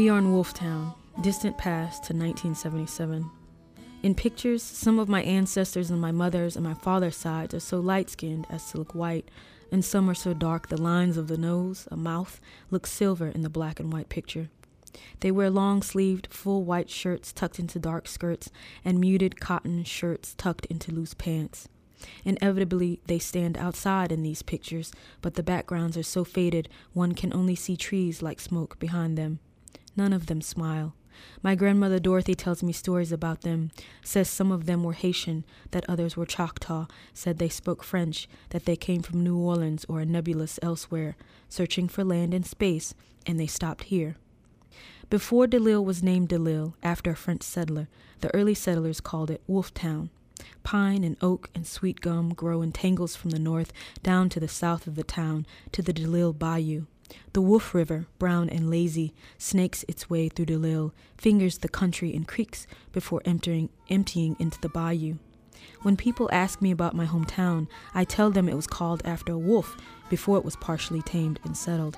We are in Wolftown, distant past to 1977. In pictures, some of my ancestors on my mother's and my father's sides are so light skinned as to look white, and some are so dark the lines of the nose, a mouth, look silver in the black and white picture. They wear long sleeved, full white shirts tucked into dark skirts and muted cotton shirts tucked into loose pants. Inevitably, they stand outside in these pictures, but the backgrounds are so faded one can only see trees like smoke behind them. None of them smile. My grandmother Dorothy tells me stories about them, says some of them were Haitian, that others were Choctaw, said they spoke French, that they came from New Orleans or a nebulous elsewhere, searching for land and space, and they stopped here. Before DeLisle was named DeLisle, after a French settler, the early settlers called it Wolftown. Pine and oak and sweet gum grow in tangles from the north down to the south of the town to the DeLisle Bayou. The Wolf River, brown and lazy, snakes its way through the DeLisle, fingers the country in creeks before emptying, emptying into the bayou. When people ask me about my hometown, I tell them it was called after a wolf before it was partially tamed and settled.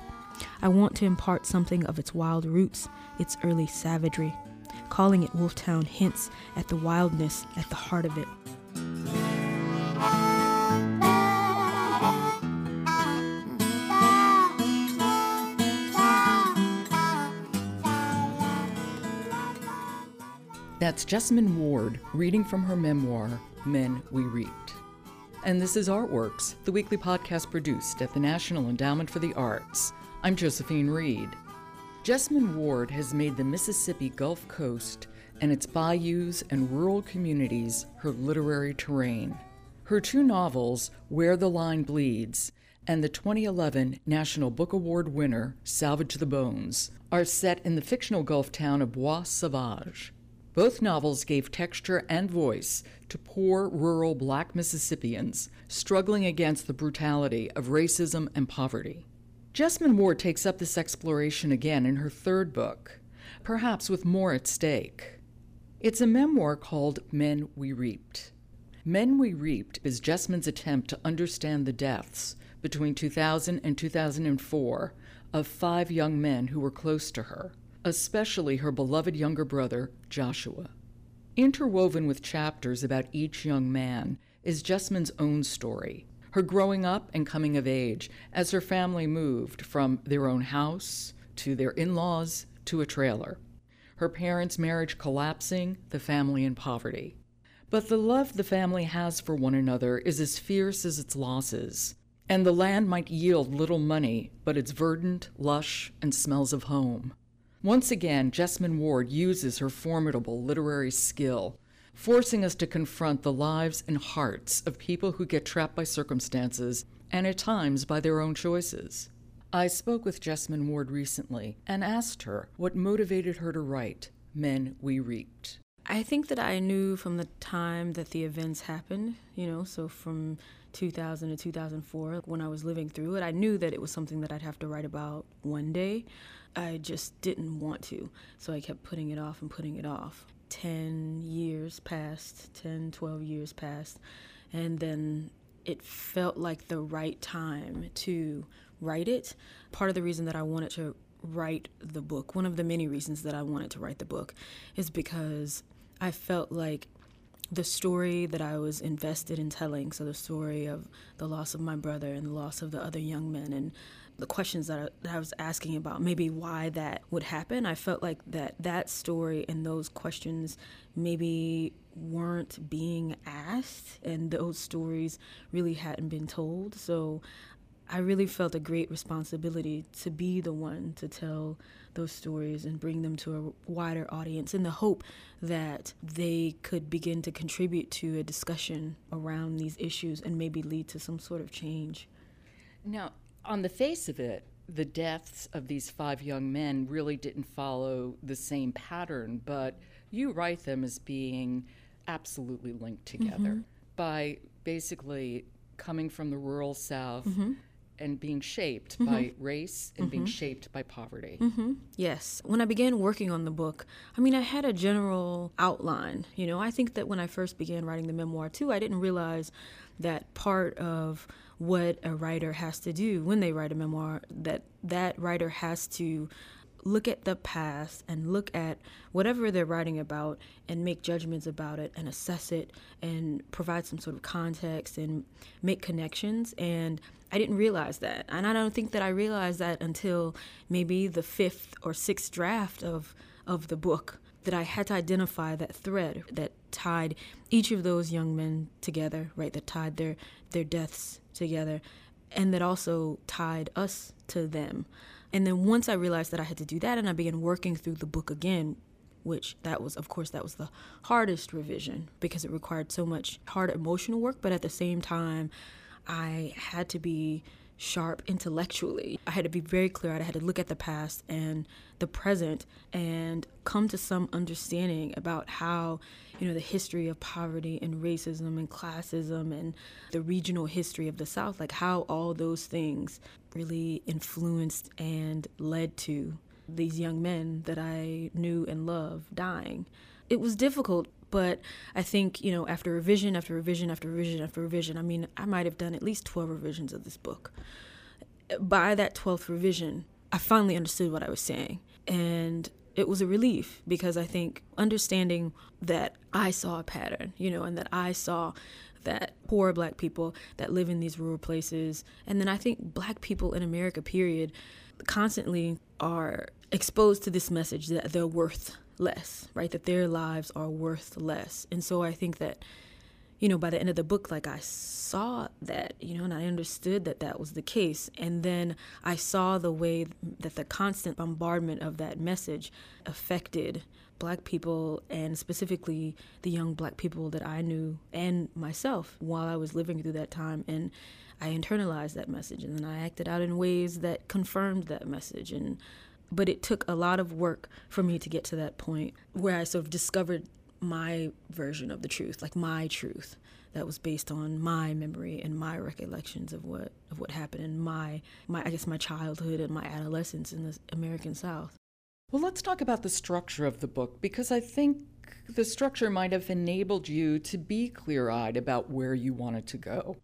I want to impart something of its wild roots, its early savagery. Calling it Wolftown hints at the wildness at the heart of it. That's Jesmyn Ward reading from her memoir, Men We Reaped. And this is Artworks, the weekly podcast produced at the National Endowment for the Arts. I'm Josephine Reed. Jesmyn Ward has made the Mississippi Gulf Coast and its bayous and rural communities her literary terrain. Her two novels, Where the Line Bleeds and the 2011 National Book Award winner, Salvage the Bones, are set in the fictional Gulf town of Bois Sauvage. Both novels gave texture and voice to poor rural black Mississippians struggling against the brutality of racism and poverty. Jesmyn Ward takes up this exploration again in her third book, perhaps with more at stake. It's a memoir called Men We Reaped. Men We Reaped is Jesmyn's attempt to understand the deaths between 2000 and 2004 of five young men who were close to her especially her beloved younger brother, Joshua. Interwoven with chapters about each young man is Jesmyn's own story, her growing up and coming of age as her family moved from their own house to their in laws to a trailer, her parents' marriage collapsing, the family in poverty. But the love the family has for one another is as fierce as its losses, and the land might yield little money, but it's verdant, lush, and smells of home. Once again, Jesmyn Ward uses her formidable literary skill, forcing us to confront the lives and hearts of people who get trapped by circumstances and at times by their own choices. I spoke with Jesmyn Ward recently and asked her what motivated her to write Men We Reaped. I think that I knew from the time that the events happened, you know, so from 2000 to 2004, when I was living through it, I knew that it was something that I'd have to write about one day. I just didn't want to. So I kept putting it off and putting it off. 10 years passed, 10, 12 years passed, and then it felt like the right time to write it. Part of the reason that I wanted to write the book, one of the many reasons that I wanted to write the book, is because I felt like the story that I was invested in telling, so the story of the loss of my brother and the loss of the other young men and the questions that I, that I, was asking about maybe why that would happen i felt like that that story and those questions maybe weren't being asked and those stories really hadn't been told. So i really felt a great responsibility to be the one to tell those stories and bring them to a wider audience in the hope that they could begin to contribute to a discussion around these issues and maybe lead to some sort of change now on the face of it, the deaths of these five young men really didn't follow the same pattern, but you write them as being absolutely linked together mm-hmm. by basically coming from the rural South. Mm-hmm. And being shaped mm-hmm. by race and being mm-hmm. shaped by poverty. Mm-hmm. Yes. When I began working on the book, I mean, I had a general outline. You know, I think that when I first began writing the memoir, too, I didn't realize that part of what a writer has to do when they write a memoir that that writer has to look at the past and look at whatever they're writing about and make judgments about it and assess it and provide some sort of context and make connections. And I didn't realize that. And I don't think that I realized that until maybe the fifth or sixth draft of, of the book that I had to identify that thread that tied each of those young men together, right? That tied their, their deaths together and that also tied us to them. And then once I realized that I had to do that and I began working through the book again, which that was of course that was the hardest revision because it required so much hard emotional work, but at the same time I had to be sharp intellectually. I had to be very clear. I had to look at the past and the present and come to some understanding about how, you know, the history of poverty and racism and classism and the regional history of the South, like how all those things really influenced and led to these young men that I knew and loved dying. It was difficult, but I think, you know, after revision after revision after revision after revision, I mean, I might have done at least 12 revisions of this book. By that 12th revision, I finally understood what I was saying. And it was a relief because I think understanding that I saw a pattern, you know, and that I saw that poor black people that live in these rural places, and then I think black people in America, period, constantly are exposed to this message that they're worth less, right? That their lives are worth less. And so I think that, you know, by the end of the book, like I saw that, you know, and I understood that that was the case. And then I saw the way that the constant bombardment of that message affected black people and specifically the young black people that I knew and myself while I was living through that time. And I internalized that message and then I acted out in ways that confirmed that message. And but it took a lot of work for me to get to that point where I sort of discovered my version of the truth, like my truth that was based on my memory and my recollections of what of what happened in my my I guess my childhood and my adolescence in the American South. Well, let's talk about the structure of the book because I think the structure might have enabled you to be clear eyed about where you wanted to go.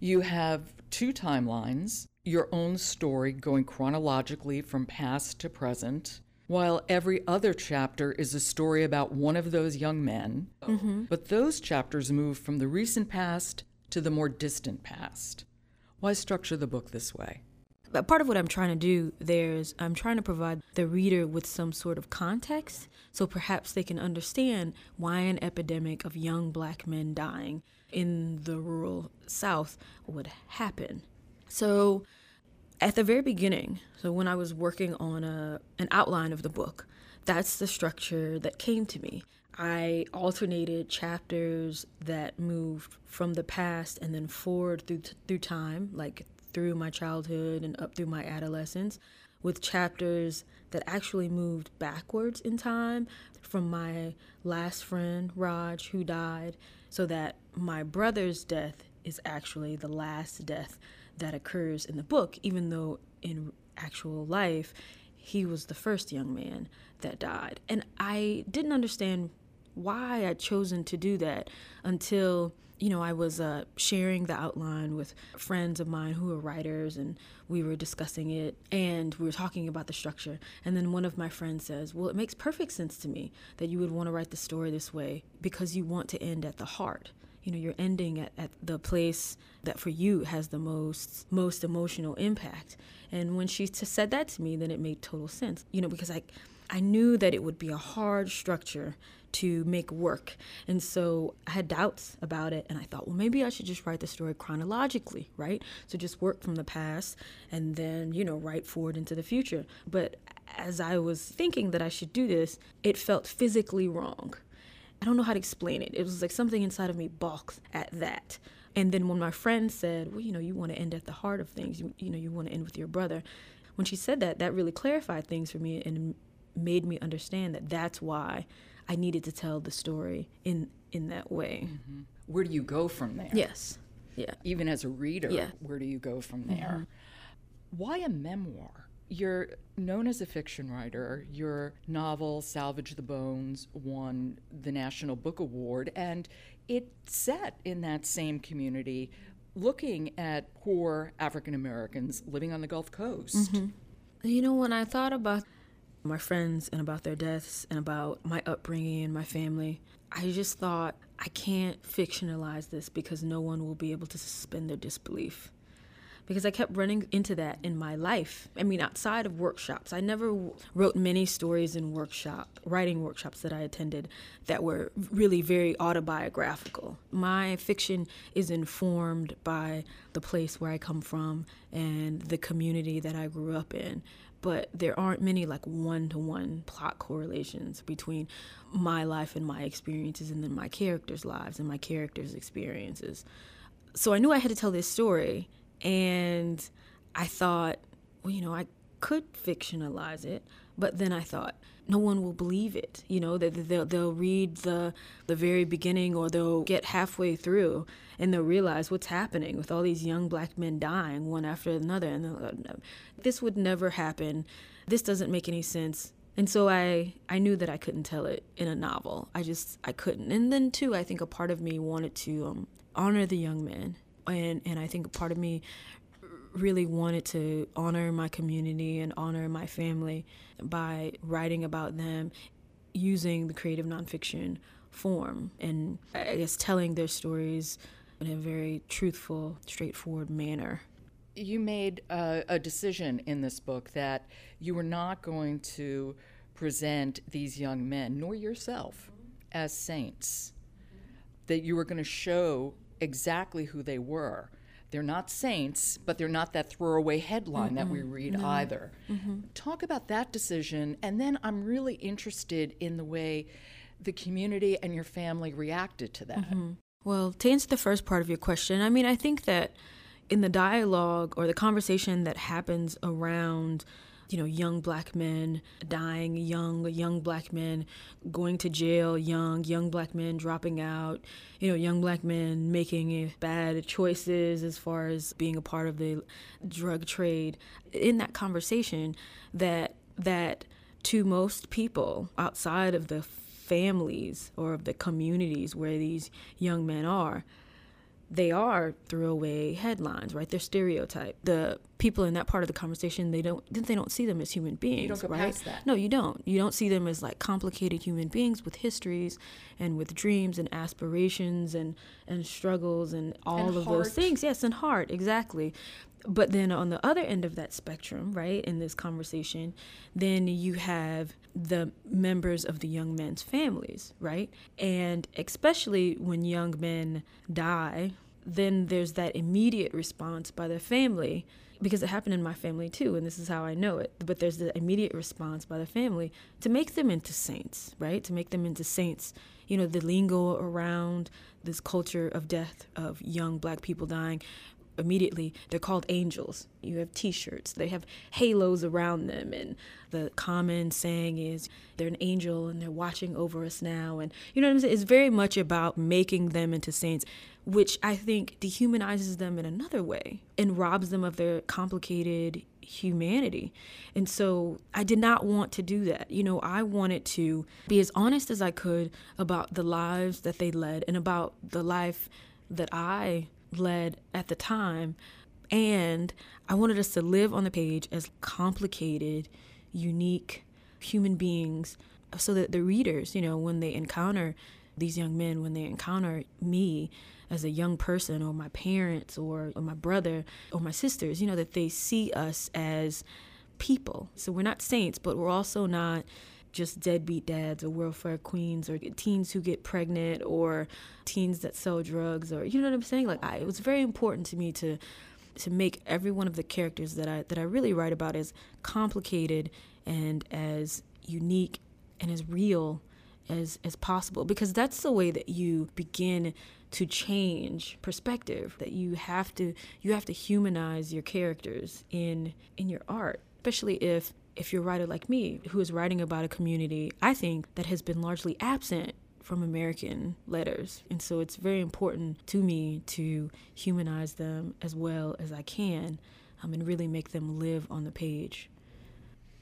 You have two timelines your own story going chronologically from past to present, while every other chapter is a story about one of those young men. Mm-hmm. But those chapters move from the recent past to the more distant past. Why structure the book this way? But part of what I'm trying to do there is I'm trying to provide the reader with some sort of context so perhaps they can understand why an epidemic of young black men dying in the rural South would happen. So at the very beginning, so when I was working on a, an outline of the book, that's the structure that came to me. I alternated chapters that moved from the past and then forward through through time, like through my childhood and up through my adolescence with chapters that actually moved backwards in time from my last friend, Raj, who died, so that my brother's death is actually the last death that occurs in the book, even though in actual life, he was the first young man that died. And I didn't understand why I'd chosen to do that until you know, I was uh, sharing the outline with friends of mine who are writers, and we were discussing it, and we were talking about the structure. And then one of my friends says, Well, it makes perfect sense to me that you would want to write the story this way because you want to end at the heart. You know, you're ending at, at the place that for you has the most most emotional impact. And when she t- said that to me, then it made total sense. You know, because I I knew that it would be a hard structure to make work. And so I had doubts about it. And I thought, well, maybe I should just write the story chronologically, right? So just work from the past and then, you know, write forward into the future. But as I was thinking that I should do this, it felt physically wrong. I don't know how to explain it. It was like something inside of me balked at that. And then when my friend said, well, you know, you want to end at the heart of things, you, you know, you want to end with your brother. When she said that, that really clarified things for me and made me understand that that's why I needed to tell the story in in that way. Mm-hmm. Where do you go from there? Yes. Yeah. Even as a reader, yeah. where do you go from there? Mm-hmm. Why a memoir? You're known as a fiction writer. Your novel, Salvage the Bones, won the National Book Award, and it's set in that same community, looking at poor African Americans living on the Gulf Coast. Mm-hmm. You know, when I thought about my friends and about their deaths and about my upbringing and my family. I just thought I can't fictionalize this because no one will be able to suspend their disbelief because I kept running into that in my life. I mean, outside of workshops, I never wrote many stories in workshop, writing workshops that I attended that were really very autobiographical. My fiction is informed by the place where I come from and the community that I grew up in. But there aren't many like one to one plot correlations between my life and my experiences and then my characters' lives and my characters' experiences. So I knew I had to tell this story and I thought, well, you know, I could fictionalize it, but then I thought, no one will believe it. You know, that they'll, they'll read the the very beginning or they'll get halfway through and they'll realize what's happening with all these young black men dying one after another. And no, this would never happen. This doesn't make any sense. And so I, I knew that I couldn't tell it in a novel. I just I couldn't. And then too, I think a part of me wanted to um, honor the young men and and I think part of me really wanted to honor my community and honor my family by writing about them using the creative nonfiction form and I guess telling their stories in a very truthful, straightforward manner. You made a, a decision in this book that you were not going to present these young men, nor yourself, as saints. That you were going to show exactly who they were. They're not saints, but they're not that throwaway headline mm-hmm. that we read no. either. Mm-hmm. Talk about that decision, and then I'm really interested in the way the community and your family reacted to that. Mm-hmm. Well, to answer the first part of your question, I mean, I think that in the dialogue or the conversation that happens around you know, young black men dying young, young black men going to jail young, young black men dropping out, you know, young black men making bad choices as far as being a part of the drug trade. In that conversation, that that to most people outside of the families or of the communities where these young men are, they are throwaway headlines, right? They're stereotype. The people in that part of the conversation, they don't they don't see them as human beings. You don't right? past that. No, you don't. You don't see them as like complicated human beings with histories and with dreams and aspirations and and struggles and all and of heart. those things. Yes, and heart, exactly. But then on the other end of that spectrum, right, in this conversation, then you have the members of the young men's families, right? And especially when young men die, then there's that immediate response by the family because it happened in my family too and this is how i know it. But there's the immediate response by the family to make them into saints right? To make them into saints. You know the lingo around this culture of death of young black people dying immediately they're called angels. You have t shirts, they have halos around them, and the common saying is they're an angel and they're watching over us now. And you know what I'm saying? It's very much about making them into saints, which I think dehumanizes them in another way and robs them of their complicated humanity. And so I did not want to do that. You know, I wanted to be as honest as I could about the lives that they led and about the life that I led at the time. And I wanted us to live on the page as complicated, unique human beings so that the readers, you know, when they encounter these young men, when they encounter me as a young person or my parents or, or my brother or my sisters, you know, that they see us as people. So we're not saints, but we're also not just deadbeat dads or welfare queens or teens who get pregnant or teens that sell drugs or you know what I'm saying? Like I, it was very important to me to to make every one of the characters that I that I really write about as complicated and as unique and as real as as possible because that's the way that you begin to change perspective that you have to you have to humanize your characters in in your art especially if if you're a writer like me, who is writing about a community, I think, that has been largely absent from American letters. And so it's very important to me to humanize them as well as I can um, and really make them live on the page.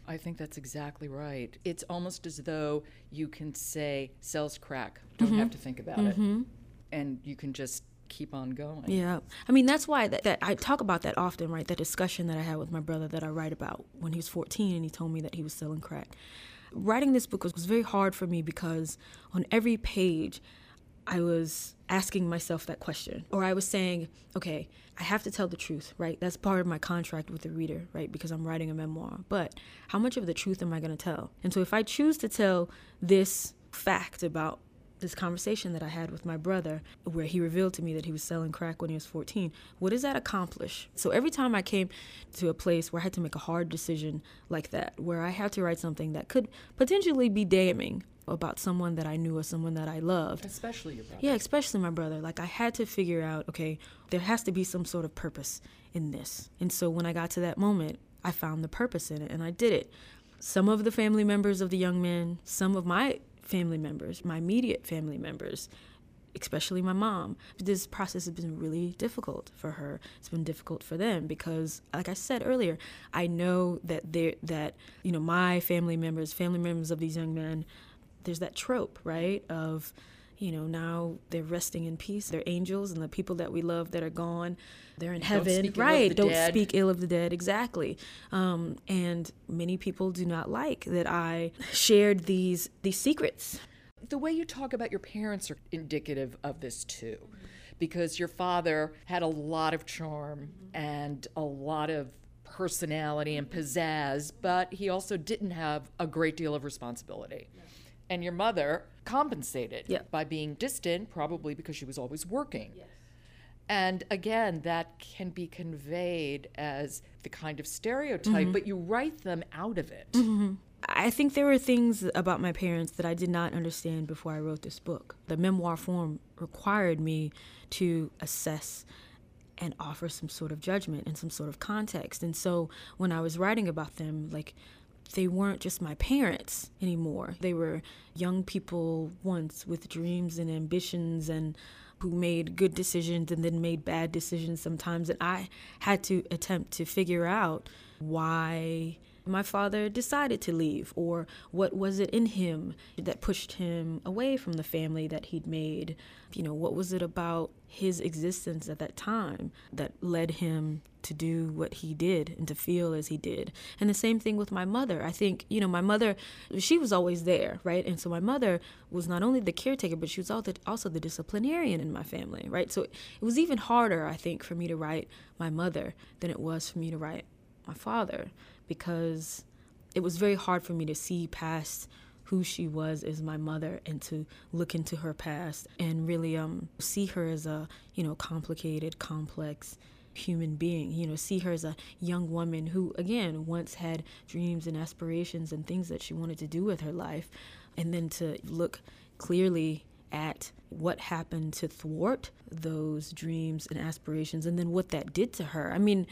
I think that's exactly right. It's almost as though you can say, sells crack, don't mm-hmm. have to think about mm-hmm. it. And you can just keep on going. Yeah. I mean, that's why that, that I talk about that often, right? That discussion that I had with my brother that I write about when he was 14 and he told me that he was selling crack. Writing this book was, was very hard for me because on every page, I was asking myself that question. Or I was saying, okay, I have to tell the truth, right? That's part of my contract with the reader, right? Because I'm writing a memoir. But how much of the truth am I going to tell? And so if I choose to tell this fact about this conversation that I had with my brother, where he revealed to me that he was selling crack when he was 14, what does that accomplish? So every time I came to a place where I had to make a hard decision like that, where I had to write something that could potentially be damning about someone that I knew or someone that I loved. Especially your brother. Yeah, especially my brother. Like I had to figure out, okay, there has to be some sort of purpose in this. And so when I got to that moment, I found the purpose in it and I did it. Some of the family members of the young men, some of my family members, my immediate family members, especially my mom. This process has been really difficult for her. It's been difficult for them because, like I said earlier, I know that they that you know my family members, family members of these young men, there's that trope, right, of you know now they're resting in peace. They're angels, and the people that we love that are gone, they're in Don't heaven, of right? Don't dead. speak ill of the dead, exactly. Um, and many people do not like that I shared these these secrets. The way you talk about your parents are indicative of this too. Because your father had a lot of charm and a lot of personality and pizzazz, but he also didn't have a great deal of responsibility. And your mother compensated Yeah. by being distant, probably because she was always working. And again, that can be conveyed as the kind of stereotype, mm-hmm. but you write them out of it. Mm-hmm. I think there were things about my parents that I did not understand before I wrote this book. The memoir form required me to assess and offer some sort of judgment and some sort of context. And so when I was writing about them, like they weren't just my parents anymore. They were young people once with dreams and ambitions and who made good decisions and then made bad decisions sometimes. And I had to attempt to figure out why my father decided to leave or what was it in him that pushed him away from the family that he'd made you know what was it about his existence at that time that led him to do what he did and to feel as he did. And the same thing with my mother. I think you know my mother she was always there right? And so my mother was not only the caretaker but she was also also the disciplinarian in my family right? So it was even harder i think for me to write my mother than it was for me to write my father because it was very hard for me to see past who she was as my mother and to look into her past and really um, see her as a you know complicated complex human being you know see her as a young woman who again once had dreams and aspirations and things that she wanted to do with her life and then to look clearly at what happened to thwart those dreams and aspirations and then what that did to her. I mean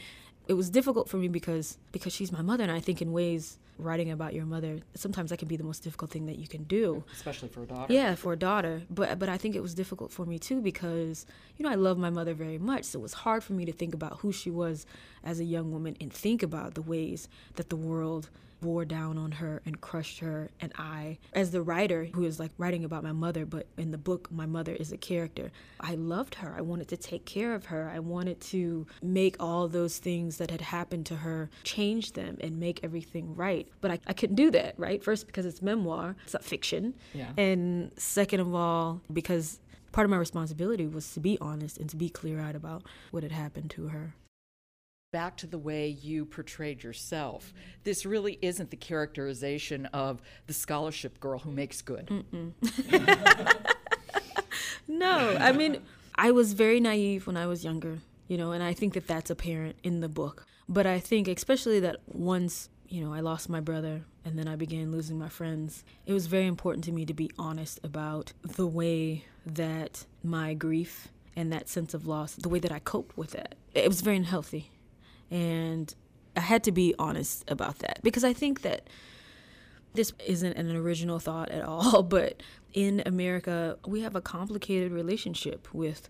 it was difficult for me because because she's my mother and i think in ways writing about your mother sometimes that can be the most difficult thing that you can do. Especially for a daughter. yeah for a daughter. But but i think it was difficult for me too because you know i love my mother very much. So it was hard for me to think about who she was as a young woman and think about the ways that the world bore down on her and crushed her. And i as the writer who is like writing about my mother but in the book my mother is a character i loved her. I wanted to take care of her. I wanted to make all those things that had happened to her change them and make everything right. But i, I couldn't do that right? First because it's memoir it's not fiction. Yeah. and second of all because part of my responsibility was to be honest and to be clear-eyed about what had happened to her back to the way you portrayed yourself. This really isn't the characterization of the scholarship girl who makes good. No, I mean, I was very naive when I was younger, you know, and I think that that's apparent in the book. But I think, especially that once, you know, I lost my brother and then I began losing my friends, it was very important to me to be honest about the way that my grief and that sense of loss, the way that I coped with it. It was very unhealthy. And I had to be honest about that because I think that this isn't an original thought at all, but in America, we have a complicated relationship with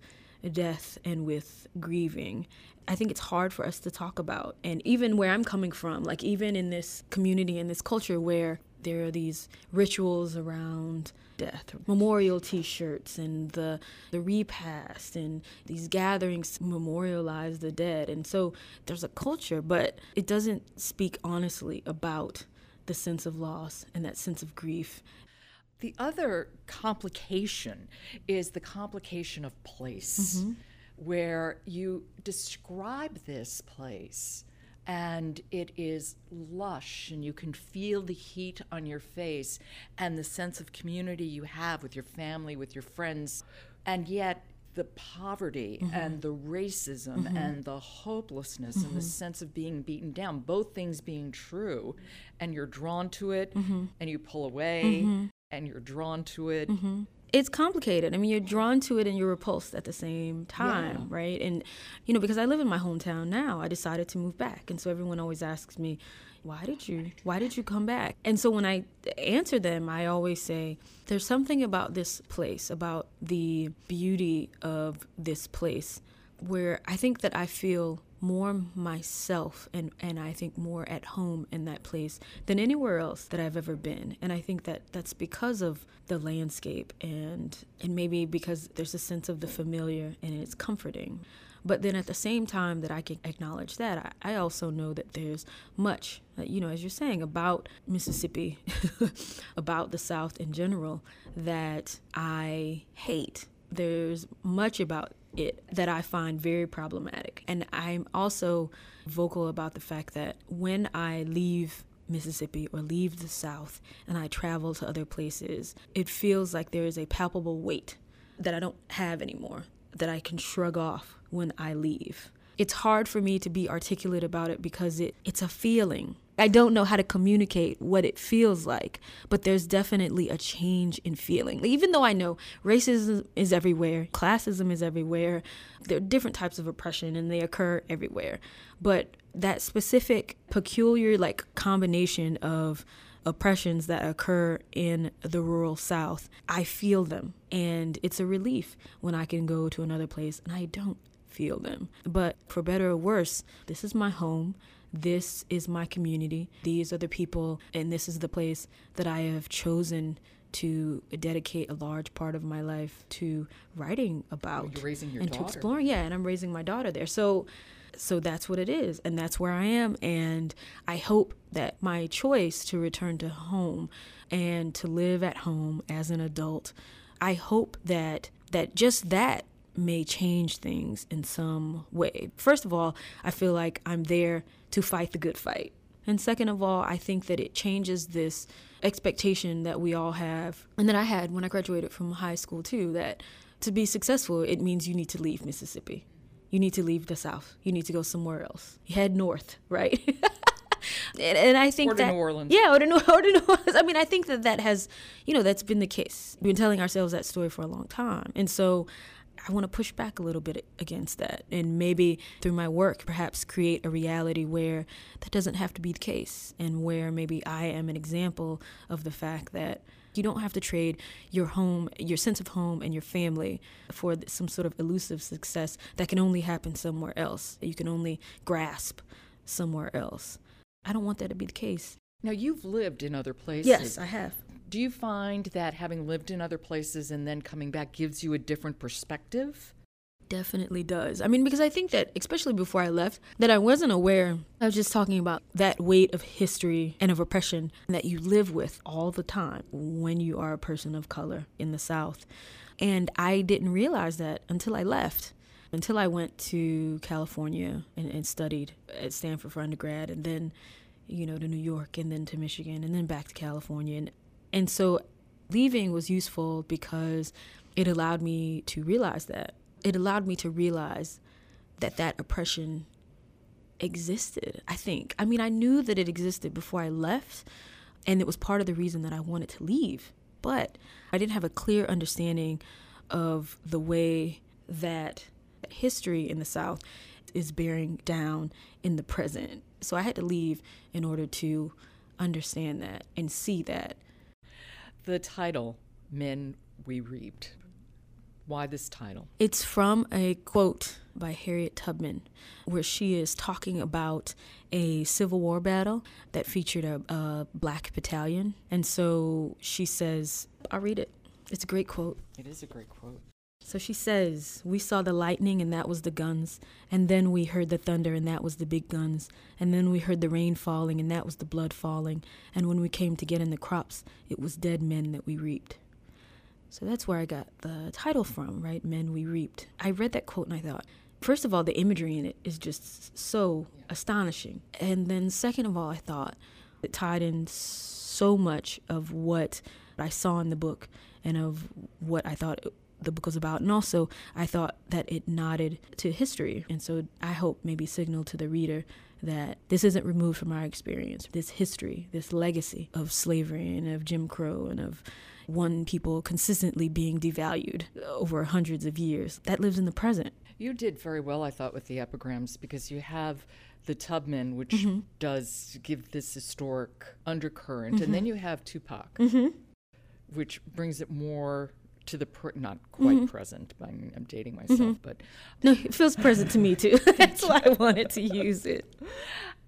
death and with grieving. I think it's hard for us to talk about. And even where I'm coming from, like even in this community, in this culture where there are these rituals around death. Memorial T-shirts and the the repast and these gatherings memorialize the dead, and so there's a culture, but it doesn't speak honestly about the sense of loss and that sense of grief. The other complication is the complication of place, mm-hmm. where you describe this place and it is lush and you can feel the heat on your face and the sense of community you have with your family with your friends and yet the poverty mm-hmm. and the racism mm-hmm. and the hopelessness mm-hmm. and the mm-hmm. sense of being beaten down both things being true and you're drawn to it mm-hmm. and you pull away mm-hmm. and you're drawn to it it's complicated. I mean, you're drawn to it and you're repulsed at the same time, yeah. right? And you know, because I live in my hometown now, I decided to move back, and so everyone always asks me, "Why did you? Why did you come back?" And so when I answer them, I always say, "There's something about this place, about the beauty of this place, where I think that I feel more myself and, and I think more at home in that place than anywhere else that I've ever been. And I think that that's because of the landscape and and maybe because there's a sense of the familiar and it's comforting. But then at the same time that I can acknowledge that, I, I also know that there's much, uh, you know, as you're saying, about Mississippi, about the South in general, that I hate. There's much about it that I find very problematic. And I'm also vocal about the fact that when I leave Mississippi or leave the South and I travel to other places, it feels like there is a palpable weight that I don't have anymore, that I can shrug off when I leave. It's hard for me to be articulate about it because it, it's a feeling. I don't know how to communicate what it feels like, but there's definitely a change in feeling. Even though I know racism is everywhere, classism is everywhere, there are different types of oppression and they occur everywhere. But that specific, peculiar, like combination of oppressions that occur in the rural South, I feel them. And it's a relief when I can go to another place and I don't feel them. But for better or worse, this is my home. This is my community. These are the people, and this is the place that I have chosen to dedicate a large part of my life to writing about You're raising your and daughter. to exploring. Yeah, and I'm raising my daughter there. So so that's what it is and that's where I am and I hope that my choice to return to home and to live at home as an adult I hope that that just that may change things in some way. First of all, I feel like I'm there to fight the good fight. And second of all, I think that it changes this expectation that we all have and that I had when I graduated from high school too that to be successful, it means you need to leave Mississippi. You need to leave the South. You need to go somewhere else. Head north, right? and, and, I think or that New Orleans. yeah, or to New, or to New Orleans. I mean, I think that that has, you know, that's been the case. We've been telling ourselves that story for a long time, and so I want to push back a little bit against that and maybe through my work perhaps create a reality where that doesn't have to be the case and where maybe I am an example of the fact that you don't have to trade your home, your sense of home and your family for some sort of elusive success that can only happen somewhere else. That you can only grasp somewhere else. I don't want that to be the case. Now, you've lived in other places. Yes, I have. Do you find that having lived in other places and then coming back gives you a different perspective? Definitely does. I mean, because I think that, especially before I left, that I wasn't aware. I was just talking about that weight of history and of oppression that you live with all the time when you are a person of color in the South. And I didn't realize that until I left until I went to California and, and, studied at Stanford for undergrad, and then, you know, to New York, and then to Michigan, and then back to California. And and so leaving was useful because it allowed me to realize that. It allowed me to realize that that oppression existed, I think. I mean, I knew that it existed before I left, and it was part of the reason that I wanted to leave. But I didn't have a clear understanding of the way that history in the South is bearing down in the present. So I had to leave in order to understand that and see that the title, Men We Reaped. Why this title? It's from a quote by Harriet Tubman, where she is talking about a Civil War battle that featured a, a black battalion. And so she says, I'll read it. It's a great quote. It is a great quote. So she says, We saw the lightning, and that was the guns. And then we heard the thunder, and that was the big guns. And then we heard the rain falling, and that was the blood falling. And when we came to get in the crops, it was dead men that we reaped. So that's where I got the title from, right? Men We Reaped. I read that quote and I thought, first of all, the imagery in it is just so astonishing. And then, second of all, I thought it tied in so much of what I saw in the book and of what I thought the book was about. And also, I thought that it nodded to history. And so I hope maybe signaled to the reader that this isn't removed from our experience. This history, this legacy of slavery and of Jim Crow and of one people consistently being devalued over hundreds of years, that lives in the present. You did very well, I thought, with the epigrams because you have the Tubman, which mm-hmm. does give this historic undercurrent, mm-hmm. and then you have Tupac, mm-hmm. which brings it more to the pr- not quite mm-hmm. present. I'm, I'm dating myself, mm-hmm. but no, it feels present to me too. That's why I wanted to use it.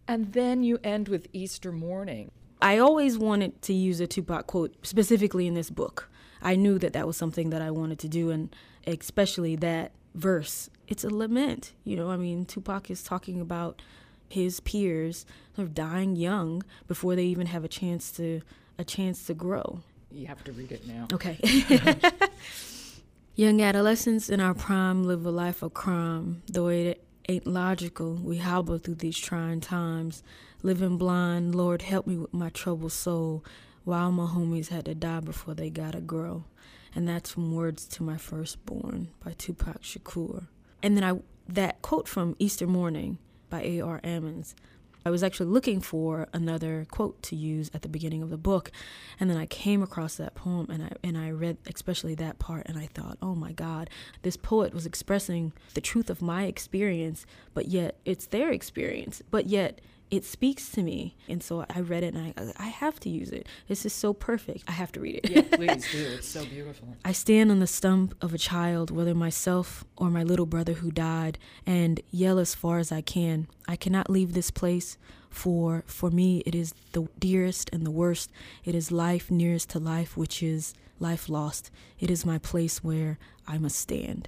And then you end with Easter morning. I always wanted to use a Tupac quote specifically in this book. I knew that that was something that I wanted to do, and especially that verse. It's a lament, you know. I mean, Tupac is talking about his peers sort of dying young before they even have a chance to a chance to grow. You have to read it now. Okay. Young adolescents in our prime live a life of crime, though it ain't logical. We hobble through these trying times, living blind. Lord, help me with my troubled soul. While my homies had to die before they got to grow. And that's from Words to My Firstborn by Tupac Shakur. And then I that quote from Easter Morning by A.R. Ammons I was actually looking for another quote to use at the beginning of the book, and then I came across that poem and I and I read especially that part and I thought, "Oh my god, this poet was expressing the truth of my experience, but yet it's their experience, but yet it speaks to me. And so I read it and I, I have to use it. This is so perfect. I have to read it. yeah, please do. It's so beautiful. I stand on the stump of a child, whether myself or my little brother who died, and yell as far as I can. I cannot leave this place, for for me it is the dearest and the worst. It is life nearest to life, which is life lost. It is my place where I must stand.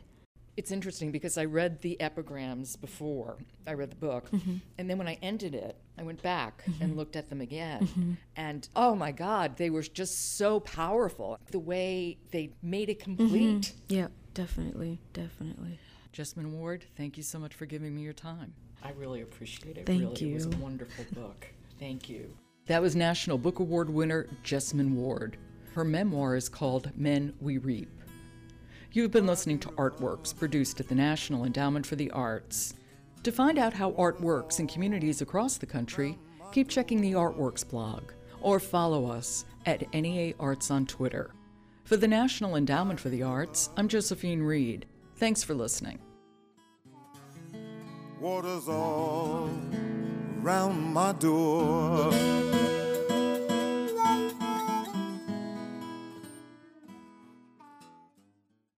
It's interesting because I read the epigrams before I read the book. Mm-hmm. And then when I ended it, I went back mm-hmm. and looked at them again. Mm-hmm. And oh my God, they were just so powerful. The way they made it complete. Mm-hmm. Yeah, definitely. Definitely. Jesmyn Ward, thank you so much for giving me your time. I really appreciate it. Thank really. you. It was a wonderful book. Thank you. That was National Book Award winner Jesmyn Ward. Her memoir is called Men We Reap. You've been listening to Artworks, produced at the National Endowment for the Arts. To find out how art works in communities across the country, keep checking the Artworks blog or follow us at NEA Arts on Twitter. For the National Endowment for the Arts, I'm Josephine Reed. Thanks for listening. Water's all around my door.